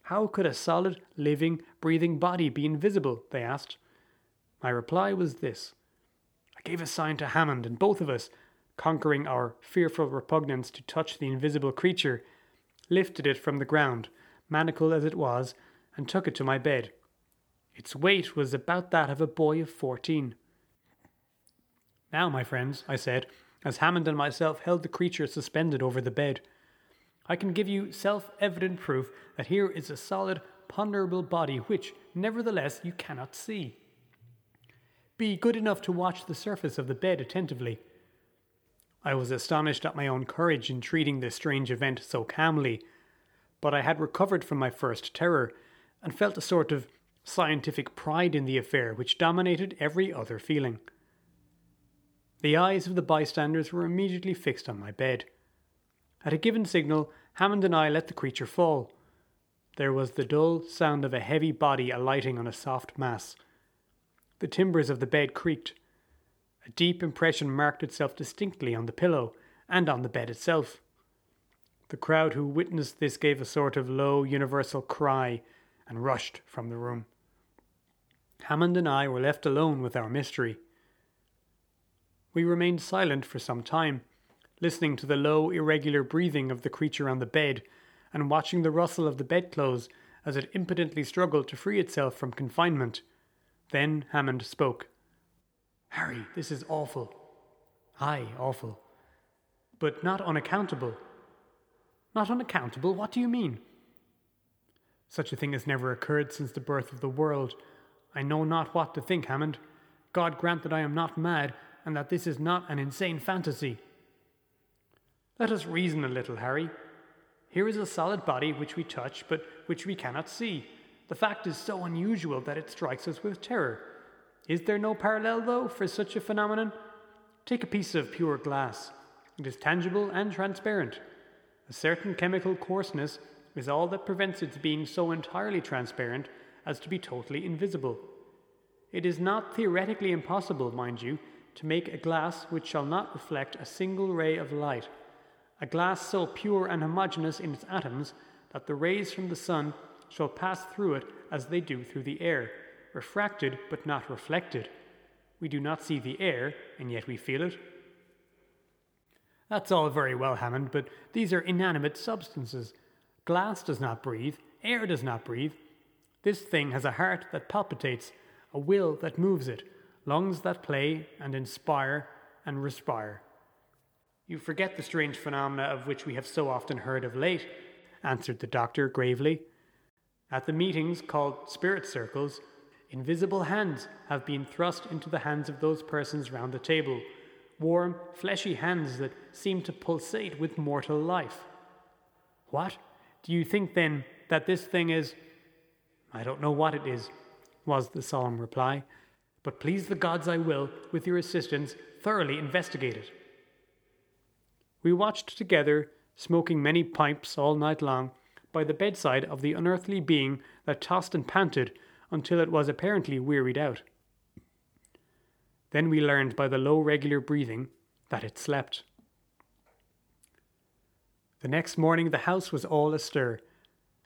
D: How could a solid, living, breathing body be invisible? they asked. My reply was this I gave a sign to Hammond, and both of us, conquering our fearful repugnance to touch the invisible creature, lifted it from the ground, manacled as it was, and took it to my bed. Its weight was about that of a boy of fourteen. Now, my friends, I said, as Hammond and myself held the creature suspended over the bed, I can give you self evident proof that here is a solid, ponderable body which, nevertheless, you cannot see. Be good enough to watch the surface of the bed attentively. I was astonished at my own courage in treating this strange event so calmly, but I had recovered from my first terror and felt a sort of scientific pride in the affair which dominated every other feeling. The eyes of the bystanders were immediately fixed on my bed. At a given signal, Hammond and I let the creature fall. There was the dull sound of a heavy body alighting on a soft mass. The timbers of the bed creaked. A deep impression marked itself distinctly on the pillow and on the bed itself. The crowd who witnessed this gave a sort of low, universal cry and rushed from the room. Hammond and I were left alone with our mystery. We remained silent for some time, listening to the low, irregular breathing of the creature on the bed, and watching the rustle of the bedclothes as it impotently struggled to free itself from confinement. Then Hammond spoke. Harry, mm, this is awful. Aye, awful. But not unaccountable. Not unaccountable? What do you mean? Such a thing has never occurred since the birth of the world. I know not what to think, Hammond. God grant that I am not mad, and that this is not an insane fantasy. Let us reason a little, Harry. Here is a solid body which we touch, but which we cannot see. The fact is so unusual that it strikes us with terror. Is there no parallel, though, for such a phenomenon? Take a piece of pure glass. It is tangible and transparent. A certain chemical coarseness is all that prevents its being so entirely transparent as to be totally invisible. It is not theoretically impossible, mind you, to make a glass which shall not reflect a single ray of light, a glass so pure and homogeneous in its atoms that the rays from the sun shall pass through it as they do through the air, refracted but not reflected. We do not see the air, and yet we feel it. That's all very well, Hammond, but these are inanimate substances. Glass does not breathe, air does not breathe. This thing has a heart that palpitates, a will that moves it, lungs that play and inspire and respire. You forget the strange phenomena of which we have so often heard of late, answered the doctor gravely. At the meetings called spirit circles, invisible hands have been thrust into the hands of those persons round the table, warm, fleshy hands that seem to pulsate with mortal life. What? Do you think then that this thing is. I don't know what it is, was the solemn reply. But please the gods I will, with your assistance, thoroughly investigate it. We watched together, smoking many pipes all night long, by the bedside of the unearthly being that tossed and panted until it was apparently wearied out. Then we learned by the low regular breathing that it slept. The next morning the house was all astir.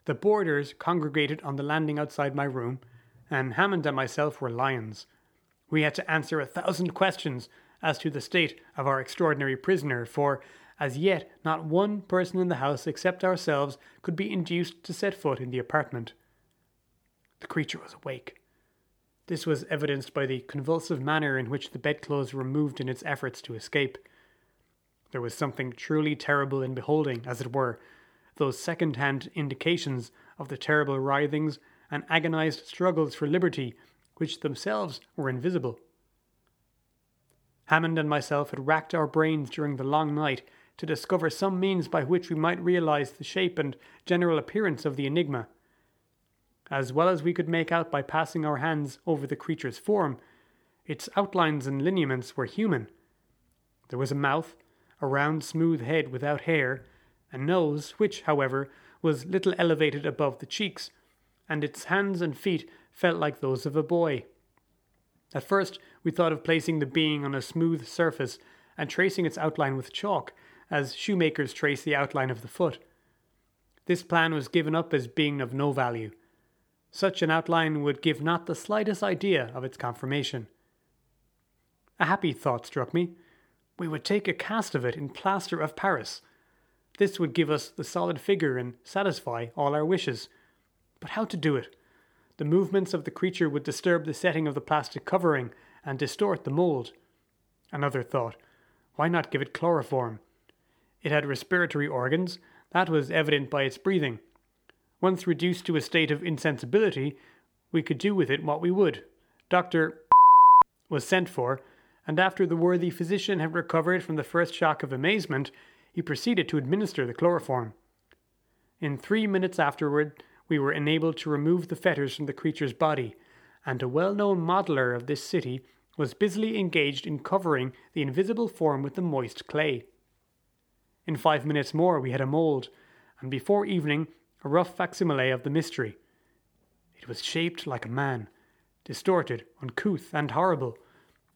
D: The boarders congregated on the landing outside my room, and Hammond and myself were lions. We had to answer a thousand questions as to the state of our extraordinary prisoner, for as yet not one person in the house except ourselves could be induced to set foot in the apartment. The creature was awake. This was evidenced by the convulsive manner in which the bedclothes were moved in its efforts to escape. There was something truly terrible in beholding, as it were, those second hand indications of the terrible writhings and agonized struggles for liberty which themselves were invisible. Hammond and myself had racked our brains during the long night to discover some means by which we might realize the shape and general appearance of the enigma. As well as we could make out by passing our hands over the creature's form, its outlines and lineaments were human. There was a mouth, a round, smooth head without hair, a nose, which, however, was little elevated above the cheeks, and its hands and feet felt like those of a boy. At first, we thought of placing the being on a smooth surface and tracing its outline with chalk, as shoemakers trace the outline of the foot. This plan was given up as being of no value. Such an outline would give not the slightest idea of its conformation. A happy thought struck me. We would take a cast of it in plaster of Paris. This would give us the solid figure and satisfy all our wishes. But how to do it? The movements of the creature would disturb the setting of the plastic covering and distort the mould. Another thought why not give it chloroform? It had respiratory organs, that was evident by its breathing. Once reduced to a state of insensibility, we could do with it what we would. Dr. was sent for, and after the worthy physician had recovered from the first shock of amazement, he proceeded to administer the chloroform. In three minutes afterward, we were enabled to remove the fetters from the creature's body, and a well known modeller of this city was busily engaged in covering the invisible form with the moist clay. In five minutes more, we had a mould, and before evening, a rough facsimile of the mystery. It was shaped like a man, distorted, uncouth, and horrible,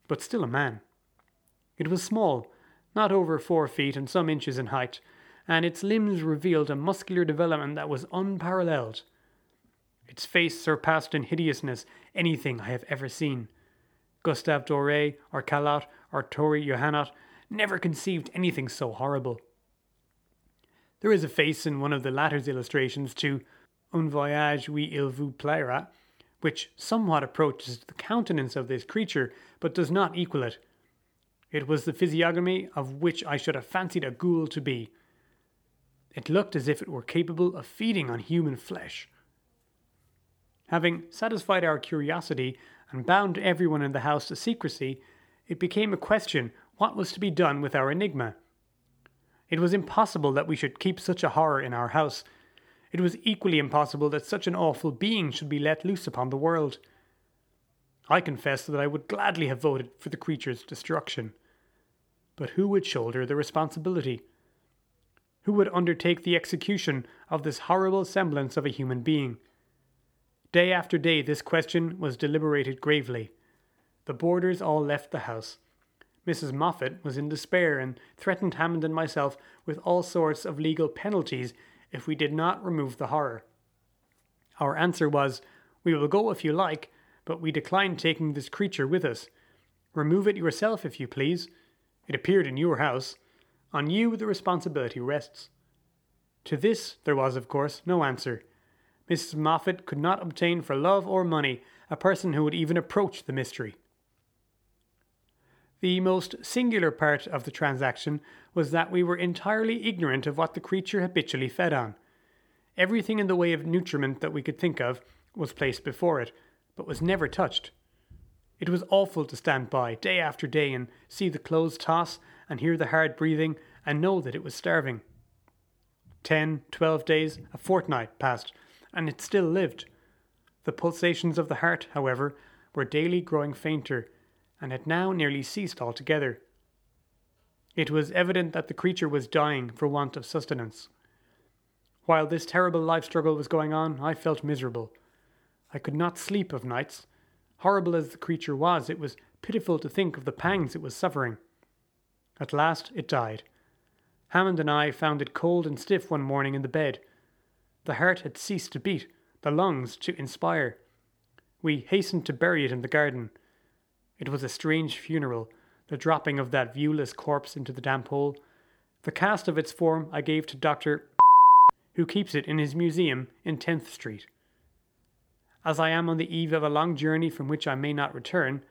D: but still a man. It was small, not over four feet and some inches in height, and its limbs revealed a muscular development that was unparalleled. Its face surpassed in hideousness anything I have ever seen. Gustave Doré or Callot or Tony Johannot never conceived anything so horrible. There is a face in one of the latter's illustrations to Un voyage où il vous plaira, which somewhat approaches the countenance of this creature, but does not equal it. It was the physiognomy of which I should have fancied a ghoul to be. It looked as if it were capable of feeding on human flesh. Having satisfied our curiosity and bound everyone in the house to secrecy, it became a question what was to be done with our enigma. It was impossible that we should keep such a horror in our house. It was equally impossible that such an awful being should be let loose upon the world. I confess that I would gladly have voted for the creature's destruction. But who would shoulder the responsibility? Who would undertake the execution of this horrible semblance of a human being? Day after day, this question was deliberated gravely. The boarders all left the house. Mrs. Moffat was in despair and threatened Hammond and myself with all sorts of legal penalties if we did not remove the horror. Our answer was, We will go if you like, but we decline taking this creature with us. Remove it yourself, if you please. It appeared in your house. On you the responsibility rests. To this there was, of course, no answer. Mrs. Moffat could not obtain for love or money a person who would even approach the mystery. The most singular part of the transaction was that we were entirely ignorant of what the creature habitually fed on. Everything in the way of nutriment that we could think of was placed before it, but was never touched. It was awful to stand by day after day and see the clothes toss and hear the hard breathing and know that it was starving. Ten, twelve days, a fortnight passed, and it still lived. The pulsations of the heart, however, were daily growing fainter, and had now nearly ceased altogether. It was evident that the creature was dying for want of sustenance. While this terrible life struggle was going on, I felt miserable. I could not sleep of nights. Horrible as the creature was, it was pitiful to think of the pangs it was suffering. At last it died. Hammond and I found it cold and stiff one morning in the bed. The heart had ceased to beat, the lungs to inspire. We hastened to bury it in the garden. It was a strange funeral, the dropping of that viewless corpse into the damp hole. The cast of its form I gave to Dr. who keeps it in his museum in 10th Street. As I am on the eve of a long journey from which I may not return,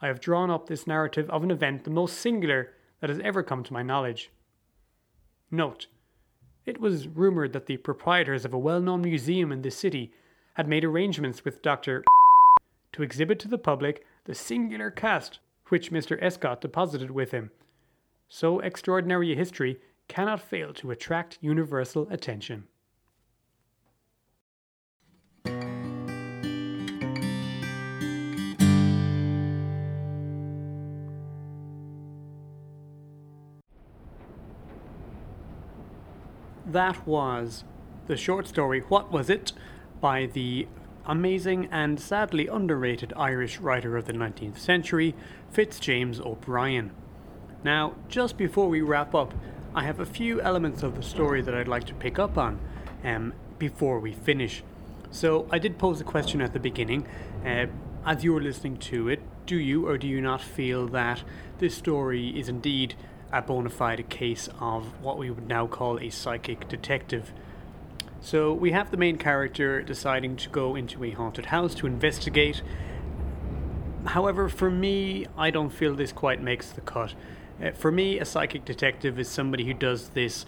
D: I have drawn up this narrative of an event the most singular that has ever come to my knowledge. Note: It was rumoured that the proprietors of a well known museum in this city had made arrangements with Dr. to exhibit to the public the singular cast which Mr. Escott deposited with him. So extraordinary a history cannot fail to attract universal attention. That was the short story What Was It by the amazing and sadly underrated Irish writer of the 19th century, Fitzjames O'Brien. Now, just before we wrap up, I have a few elements of the story that I'd like to pick up on um, before we finish. So, I did pose a question at the beginning. Uh, as you were listening to it, do you or do you not feel that this story is indeed a bona fide case of what we would now call a psychic detective? So, we have the main character deciding to go into a haunted house to investigate. However, for me, I don't feel this quite makes the cut. Uh, for me, a psychic detective is somebody who does this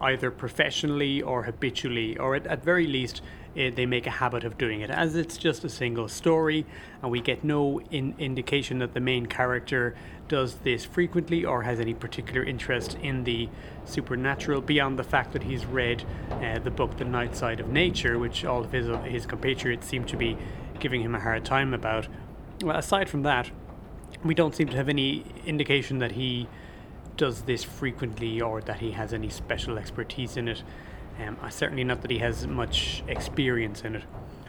D: either professionally or habitually, or at, at very least, uh, they make a habit of doing it. As it's just a single story, and we get no in- indication that the main character does this frequently or has any particular interest in the supernatural beyond the fact that he's read uh, the book The Night Side of Nature, which all of his, his compatriots seem to be giving him a hard time about. Well, aside from that, we don't seem to have any indication that he does this frequently or that he has any special expertise in it. Um, certainly not that he has much experience in it.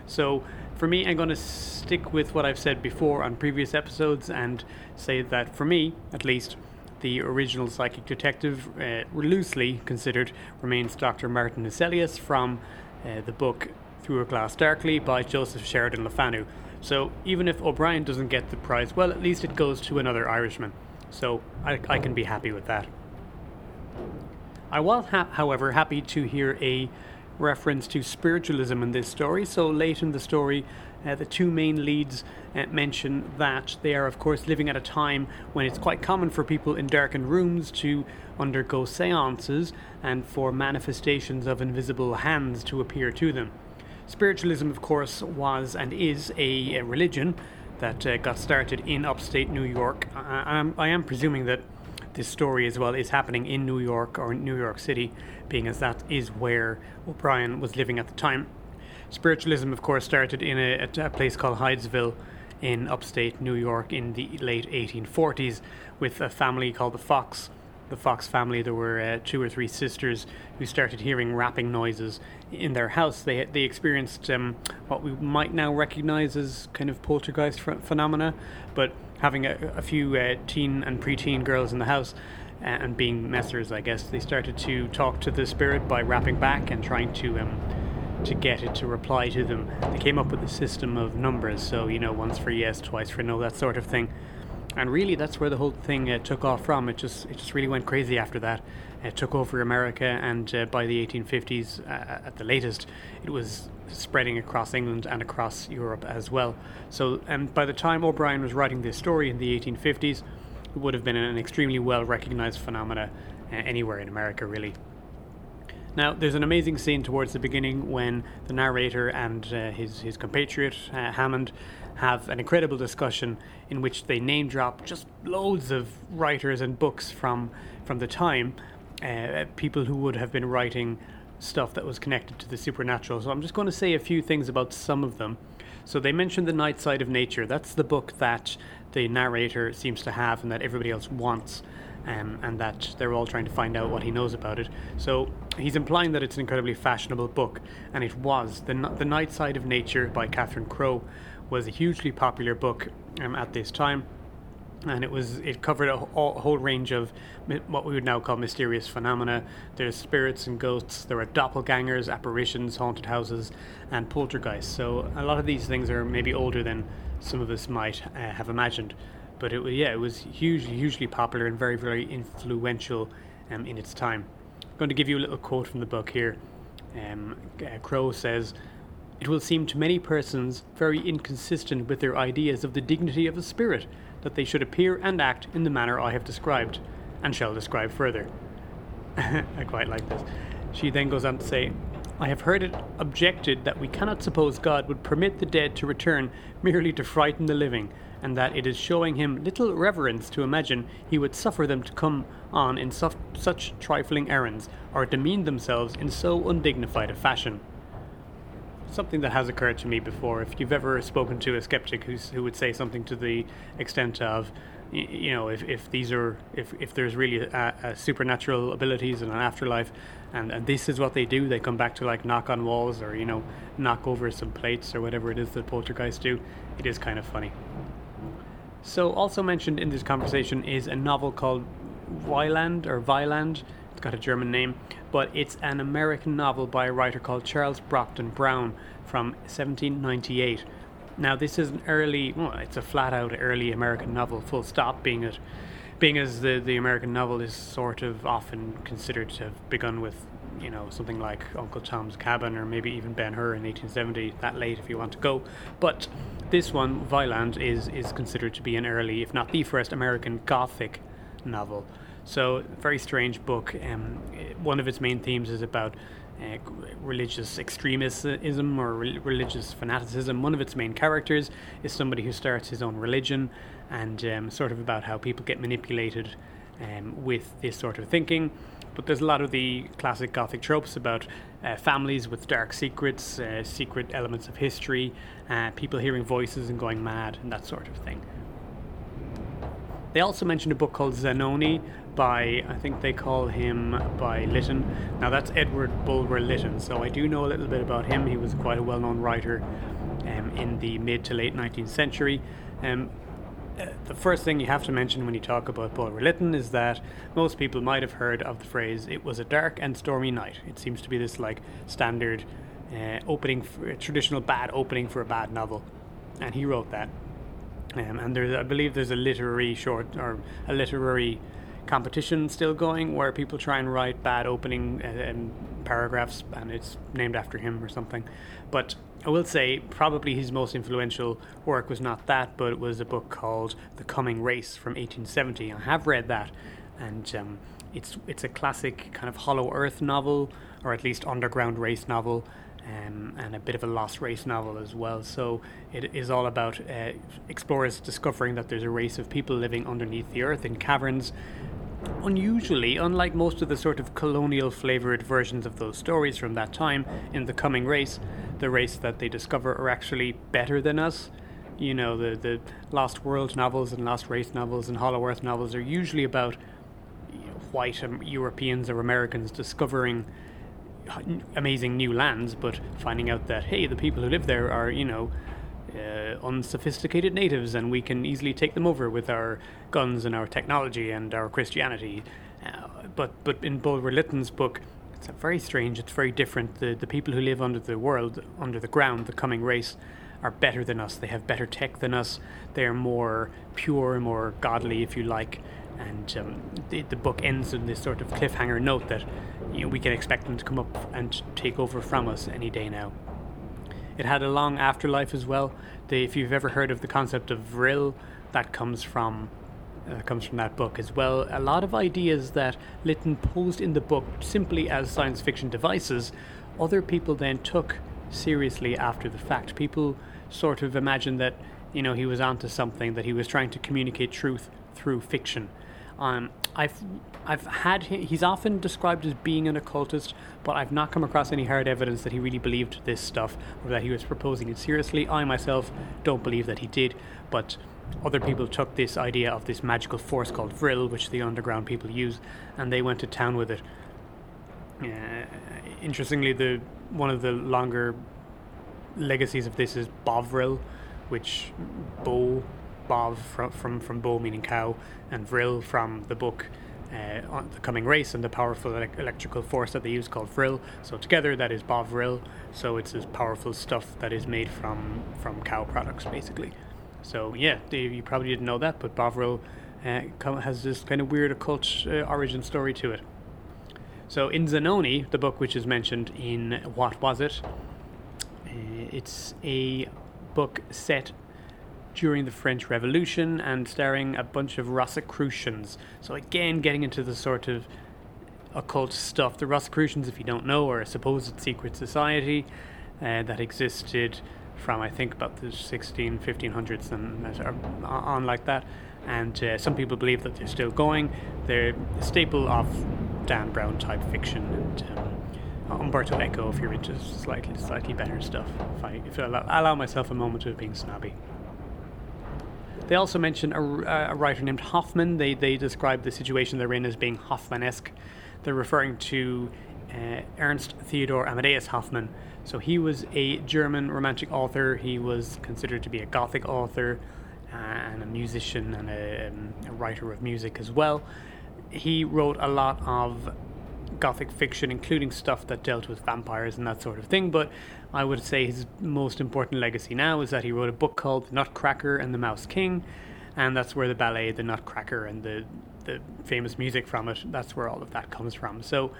D: So, for me, I'm going to stick with what I've said before on previous episodes and say that for me, at least, the original psychic detective, uh, loosely considered, remains Dr. Martin Hesselius from uh, the book Through a Glass Darkly by Joseph Sheridan Le Fanu. So even if O'Brien doesn't get the prize, well, at least it goes to another Irishman. So I, I can be happy with that. I was, ha- however, happy to hear a reference to spiritualism in this story. So late in the story, uh, the two main leads uh, mention that they are, of course, living at a time when it's quite common for people in darkened rooms to undergo seances and for manifestations of invisible hands to appear to them. Spiritualism, of course, was and is a, a religion that uh, got started in upstate New York. I, I'm, I am presuming that this story as well is happening in New York or New York City, being as that is where O'Brien was living at the time. Spiritualism, of course, started in a, a place called Hydesville in upstate New York in the late 1840s with a family called the Fox the Fox family, there were uh, two or three sisters who started hearing rapping noises in their house. They they experienced um, what we might now recognize as kind of poltergeist phenomena, but having a, a few uh, teen and preteen girls in the house. And being messers, I guess they started to talk to the spirit by rapping back and trying to um, to get it to reply to them. They came up with a system of numbers, so you know, once for yes, twice for no, that sort of thing and really that's where the whole thing uh, took off from. It just it just really went crazy after that. It took over America, and uh, by the 1850s, uh, at the latest, it was spreading across England and across Europe as well. So, and by the time O'Brien was writing this story in the 1850s, it would have been an extremely well recognized phenomena uh, anywhere in America, really. Now, there's an amazing scene towards the beginning when the narrator and uh, his his compatriot uh, Hammond have an incredible discussion in which they name drop just loads of writers and books from from the time, uh, people who would have been writing stuff that was connected to the supernatural. So I'm just going to say a few things about some of them. So they mentioned the Night Side of Nature. That's the book that the narrator seems to have and that everybody else wants. Um, and that they're all trying to find out what he knows about it. So he's implying that it's an incredibly fashionable book, and it was. The, the Night Side of Nature by Catherine Crowe was a hugely popular book um, at this time, and it was it covered a, whole range of what we would now call mysterious phenomena. There's spirits and ghosts. There are doppelgangers, apparitions, haunted houses, and poltergeists. So a lot of these things are maybe older than some of us might uh, have imagined. But it was yeah, it was hugely, hugely popular and very, very influential um, in its time. I'm going to give you a little quote from the book here. Um, uh, Crowe says. It will seem to many persons very inconsistent with their ideas of the dignity of a spirit that they should appear and act in the manner I have described, and shall describe further. *laughs* I quite like this. She then goes on to say, I have heard it objected that we cannot suppose God would permit the dead to return merely to frighten the living, and that it is showing him little reverence to imagine he would suffer them to come on in such trifling errands, or demean themselves in so undignified a fashion something that has occurred to me before. If you've ever spoken to a skeptic who's, who would say something to the extent of, you know, if, if these are if, if there's really a, a supernatural abilities in an afterlife, and, and this is what they do, they come back to like knock on walls or you know knock over some plates or whatever it is that poltergeists do. It is kind of funny. So also mentioned in this conversation is a novel called Wieland or Wieland. It's got a German name, but it's an American novel by a writer called Charles Brockden Brown from 1798 now, this is an early, well, it's a flat out early American novel, full stop, being it, being as the, the American novel is sort of often considered to have begun with, you know, something like Uncle Tom's Cabin or maybe even Ben Hur in 1870, that late if you want to go. But this one, Wieland, is, is considered to be an early, if not the first, American Gothic novel. So, very strange book. Um, one of its main themes is about uh, religious extremism or re- religious fanaticism. One of its main characters is somebody who starts his own religion and um, sort of about how people get manipulated um, with this sort of thinking. But there's a lot of the classic Gothic tropes about uh, families with dark secrets, uh, secret elements of history, uh, people hearing voices and going mad, and that sort of thing. They also mentioned a book called Zanoni by, I think they call him by Lytton. Now that's Edward Bulwer Lytton, so I do know a little bit about him. He was quite a well known writer um, in the mid to late 19th century. Um, uh, the first thing you have to mention when you talk about Bulwer Lytton is that most people might have heard of the phrase, it was a dark and stormy night. It seems to be this like standard uh, opening, for, traditional bad opening for a bad novel. And he wrote that. Um, and there's, I believe there's a literary short or a literary competition still going where people try and write bad opening uh, um, paragraphs and it's named after him or something. But I will say probably his most influential work was not that, but it was a book called The Coming Race from 1870. I have read that, and um, it's it's a classic kind of Hollow Earth novel, or at least underground race novel um, and a bit of a lost race novel as well. So it is all about uh, explorers discovering that there's a race of people living underneath the earth in caverns. Unusually, unlike most of the sort of colonial flavored versions of those stories from that time, in the coming race, the race that they discover are actually better than us. You know, the, the Lost World novels and Lost Race novels and Hollow Earth novels are usually about white Europeans or Americans discovering amazing new lands, but finding out that hey, the people who live there are you know uh, unsophisticated natives, and we can easily take them over with our guns and our technology and our Christianity. Uh, but but in Bulwer Lytton's book, it's very strange. It's very different. The the people who live under the world, under the ground, the coming race, are better than us. They have better tech than us. They are more pure, more godly, if you like and um, the, the book ends on this sort of cliffhanger note that you know, we can expect them to come up and take over from us any day now. It had a long afterlife as well. If you've ever heard of the concept of vril, that comes from uh, comes from that book as well. A lot of ideas that Lytton posed in the book simply as science fiction devices, other people then took seriously after the fact. People sort of imagined that you know he was onto something, that he was trying to communicate truth through fiction. Um, I've I've had he's often described as being an occultist, but I've not come across any hard evidence that he really believed this stuff or that he was proposing it seriously. I myself don't believe that he did, but other people took this idea of this magical force called Vril, which the underground people use, and they went to town with it. Uh, interestingly, the one of the longer legacies of this is Bovril, which Bo Bov from, from, from Bo meaning cow, and Vril from the book uh, the coming race and the powerful ele- electrical force that they use called Vril. So together that is Bovril. So it's this powerful stuff that is made from from cow products basically. So yeah, you probably didn't know that, but Bovril uh, has this kind of weird occult uh, origin story to it. So in Zanoni, the book which is mentioned in What Was It? Uh, it's a book set during the French Revolution and starring a bunch of Rosicrucians. So, again, getting into the sort of occult stuff. The Rosicrucians, if you don't know, are a supposed secret society uh, that existed from, I think, about the 16, 1500s and on like that. And uh, some people believe that they're still going. They're a staple of Dan Brown type fiction and um, Umberto Eco if you're into slightly slightly better stuff. If I, if I allow, allow myself a moment of being snobby. They also mention a, a writer named Hoffmann. They, they describe the situation they're in as being Hoffmannesque. They're referring to uh, Ernst Theodor Amadeus Hoffmann. So he was a German romantic author. He was considered to be a Gothic author uh, and a musician and a, um, a writer of music as well. He wrote a lot of gothic fiction, including stuff that dealt with vampires and that sort of thing. But I would say his most important legacy now is that he wrote a book called The Nutcracker and the Mouse King, and that's where the ballet, The Nutcracker, and the the famous music from it, that's where all of that comes from. So,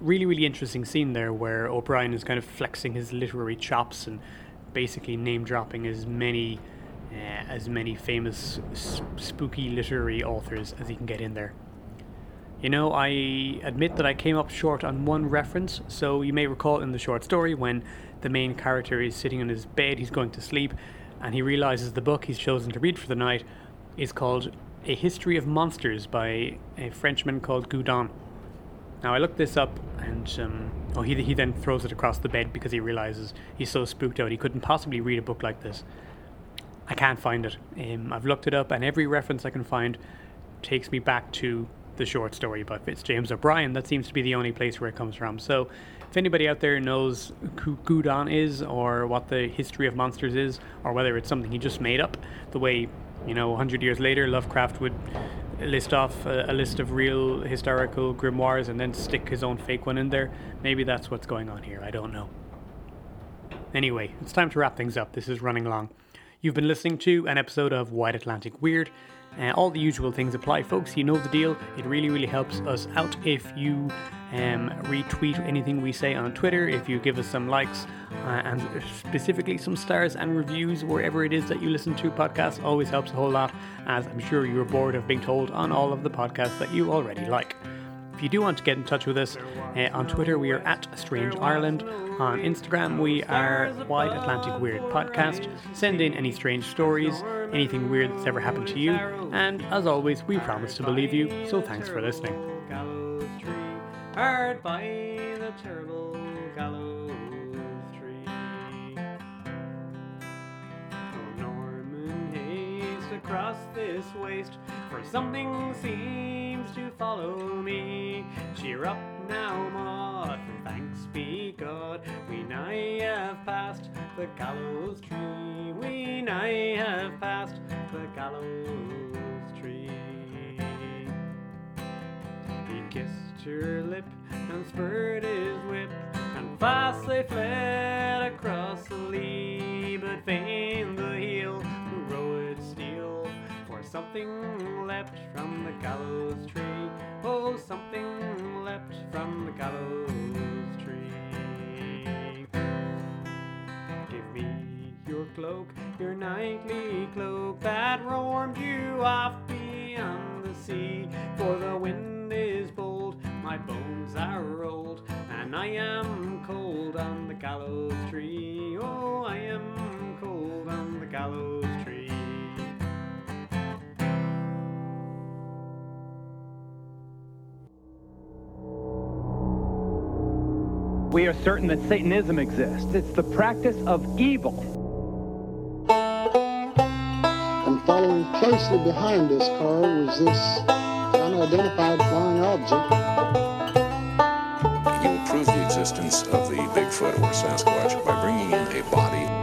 D: really, really interesting scene there where O'Brien is kind of flexing his literary chops and basically name dropping as many. Uh, as many famous spooky literary authors as he can get in there. You know, I admit that I came up short on one reference, so you may recall in the short story when the main character is sitting on his bed, he's going to sleep, and he realizes the book he's chosen to read for the night is called A History of Monsters by a Frenchman called Goudon. Now, I looked this up, and um, oh, he, he then throws it across the bed because he realizes he's so spooked out he couldn't possibly read a book like this. I can't find it. Um, I've looked it up, and every reference I can find takes me back to the short story by Fitzjames O'Brien. That seems to be the only place where it comes from. So, if anybody out there knows who Goudon is, or what the history of monsters is, or whether it's something he just made up, the way you know, 100 years later, Lovecraft would list off a, a, list of real historical grimoires and then stick his own fake one in there. Maybe that's what's going on here. I don't know. Anyway, it's time to wrap things up. This is running long. You've been listening to an episode of Wide Atlantic Weird. Uh, all the usual things apply, folks. You know the deal. It really, really helps us out if you um, retweet anything we say on Twitter, if you give us some likes, uh, and specifically some stars and reviews wherever it is that you listen to podcasts. Always helps a whole lot, as I'm sure you're bored of being told on all of the podcasts that you already like. If you do want to get in touch with us, uh, on Twitter we are at Strange Ireland. On Instagram we are Wide Atlantic Weird Podcast. Send in any strange stories, anything weird that's ever happened to you, and as always, we promise to believe you, so thanks for listening. Hard by the terrible across this waste, for something seems to follow me. Cheer up now, moth, and thanks be God, we nigh have passed the gallows tree. We nigh have passed the gallows tree. He kissed her lip and spurred his whip, and fast they fled across the lea. But vain the heel something leapt from the gallows tree. Oh, something leapt from the gallows tree. Give me your cloak, your nightly cloak that warmed you off beyond the sea, for the wind is bold, my bones are old, and I am cold on the gallows tree. Oh, I am cold on the gallows
A: We are certain that Satanism exists. It's the practice of evil.
B: And following closely behind this car was this unidentified flying object.
C: You will prove the existence of the Bigfoot or Sasquatch by bringing in a body